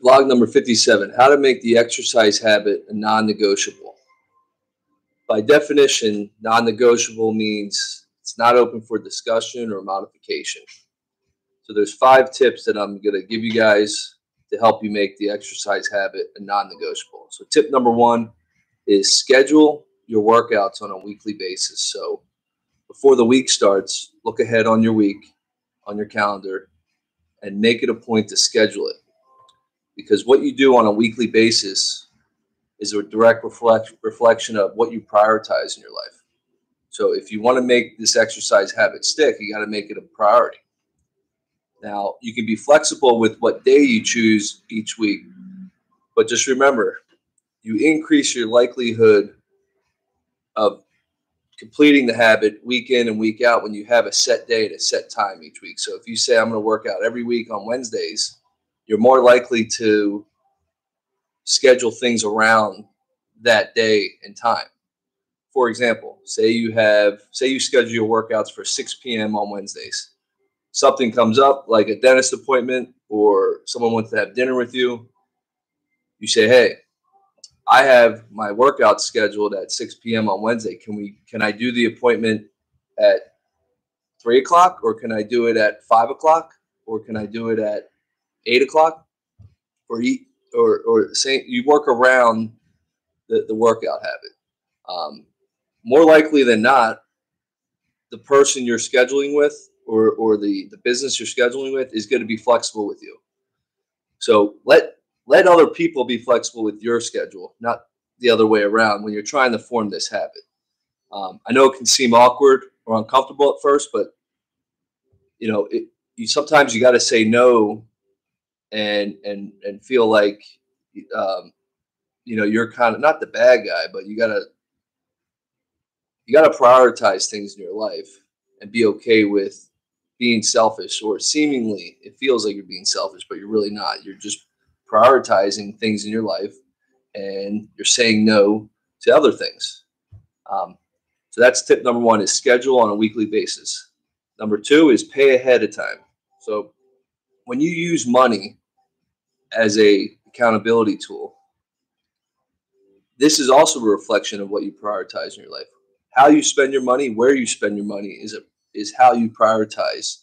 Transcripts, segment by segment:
Blog number 57 How to make the exercise habit a non negotiable. By definition, non negotiable means it's not open for discussion or modification. So, there's five tips that I'm going to give you guys to help you make the exercise habit a non negotiable. So, tip number one is schedule your workouts on a weekly basis. So, before the week starts, look ahead on your week, on your calendar, and make it a point to schedule it. Because what you do on a weekly basis is a direct reflect, reflection of what you prioritize in your life. So, if you want to make this exercise habit stick, you got to make it a priority. Now, you can be flexible with what day you choose each week, but just remember you increase your likelihood of completing the habit week in and week out when you have a set day at a set time each week. So if you say I'm going to work out every week on Wednesdays, you're more likely to schedule things around that day and time. For example, say you have say you schedule your workouts for 6 p.m. on Wednesdays. Something comes up like a dentist appointment or someone wants to have dinner with you. You say, "Hey, I have my workout scheduled at 6 p.m. on Wednesday. Can we? Can I do the appointment at three o'clock, or can I do it at five o'clock, or can I do it at eight o'clock, or eat, or or say you work around the, the workout habit. Um, more likely than not, the person you're scheduling with, or or the the business you're scheduling with, is going to be flexible with you. So let let other people be flexible with your schedule, not the other way around when you're trying to form this habit. Um, I know it can seem awkward or uncomfortable at first, but you know, it, you sometimes you got to say no and and and feel like um, you know you're kind of not the bad guy, but you gotta you gotta prioritize things in your life and be okay with being selfish or seemingly it feels like you're being selfish, but you're really not. You're just prioritizing things in your life and you're saying no to other things. Um, so that's tip number one is schedule on a weekly basis. Number two is pay ahead of time. So when you use money as a accountability tool, this is also a reflection of what you prioritize in your life. How you spend your money, where you spend your money is a, is how you prioritize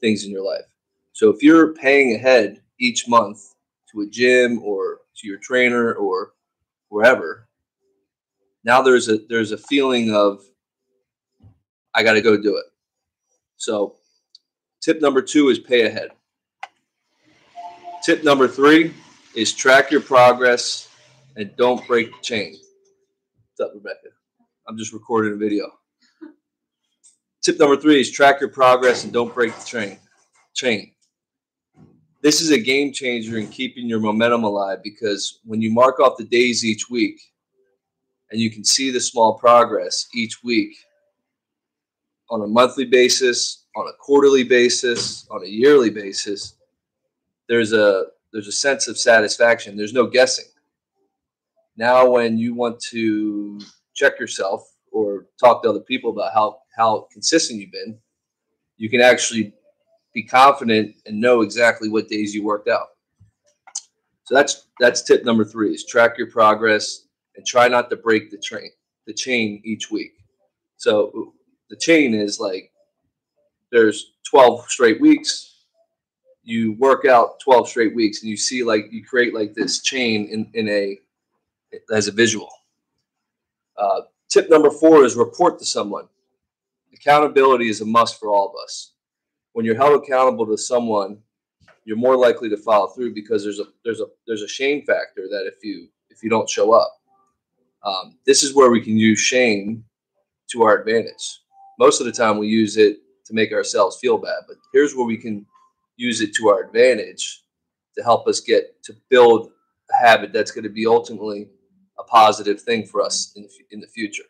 things in your life. So if you're paying ahead each month to a gym or to your trainer or wherever, now there's a there's a feeling of I got to go do it. So, tip number 2 is pay ahead. Tip number 3 is track your progress and don't break the chain. What's up, Rebecca? I'm just recording a video. Tip number 3 is track your progress and don't break the train. Chain this is a game changer in keeping your momentum alive because when you mark off the days each week and you can see the small progress each week on a monthly basis, on a quarterly basis, on a yearly basis, there's a there's a sense of satisfaction. There's no guessing. Now when you want to check yourself or talk to other people about how how consistent you've been, you can actually be confident and know exactly what days you worked out. So that's that's tip number three: is track your progress and try not to break the train, the chain each week. So the chain is like there's 12 straight weeks. You work out 12 straight weeks, and you see like you create like this chain in in a as a visual. Uh, tip number four is report to someone. Accountability is a must for all of us when you're held accountable to someone, you're more likely to follow through because there's a there's a there's a shame factor that if you if you don't show up, um, this is where we can use shame to our advantage. Most of the time, we use it to make ourselves feel bad, but here's where we can use it to our advantage to help us get to build a habit that's going to be ultimately a positive thing for us in the, in the future.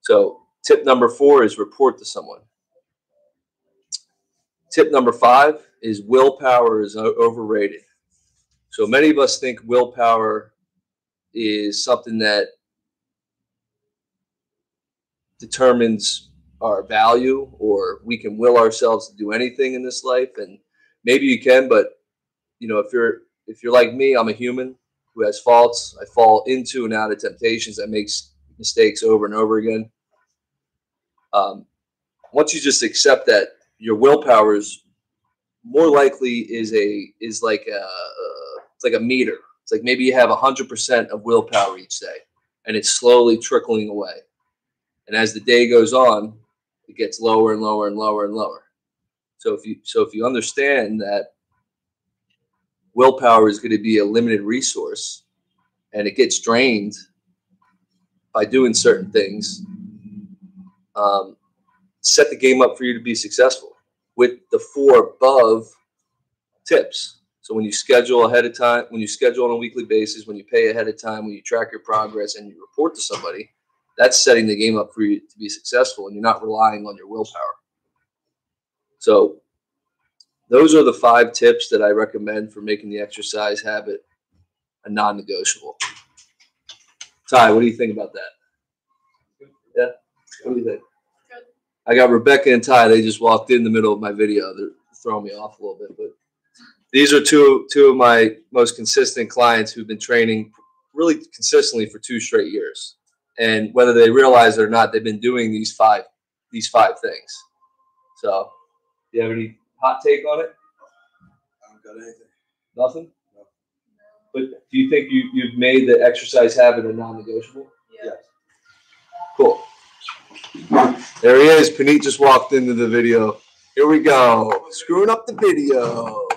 So, tip number four is report to someone. Tip number five is willpower is overrated. So many of us think willpower is something that determines our value or we can will ourselves to do anything in this life and maybe you can but you know if you're if you're like me, I'm a human who has faults. I fall into and out of temptations. I makes mistakes over and over again. Um, once you just accept that your willpower is more likely is a is like a it's like a meter. It's like maybe you have hundred percent of willpower each day, and it's slowly trickling away. And as the day goes on, it gets lower and lower and lower and lower. So if you so if you understand that willpower is going to be a limited resource, and it gets drained by doing certain things, um, set the game up for you to be successful with the four above tips. So when you schedule ahead of time, when you schedule on a weekly basis, when you pay ahead of time, when you track your progress and you report to somebody, that's setting the game up for you to be successful and you're not relying on your willpower. So those are the five tips that I recommend for making the exercise habit a non-negotiable. Ty, what do you think about that? Yeah, what do you think? I got Rebecca and Ty. They just walked in the middle of my video. They're throwing me off a little bit, but these are two two of my most consistent clients who've been training really consistently for two straight years. And whether they realize it or not, they've been doing these five these five things. So, do you have any hot take on it? I don't got anything. Nothing. No. But do you think you you've made the exercise habit a non-negotiable? Yes. Cool. There he is. Panit just walked into the video. Here we go. Screwing up the video.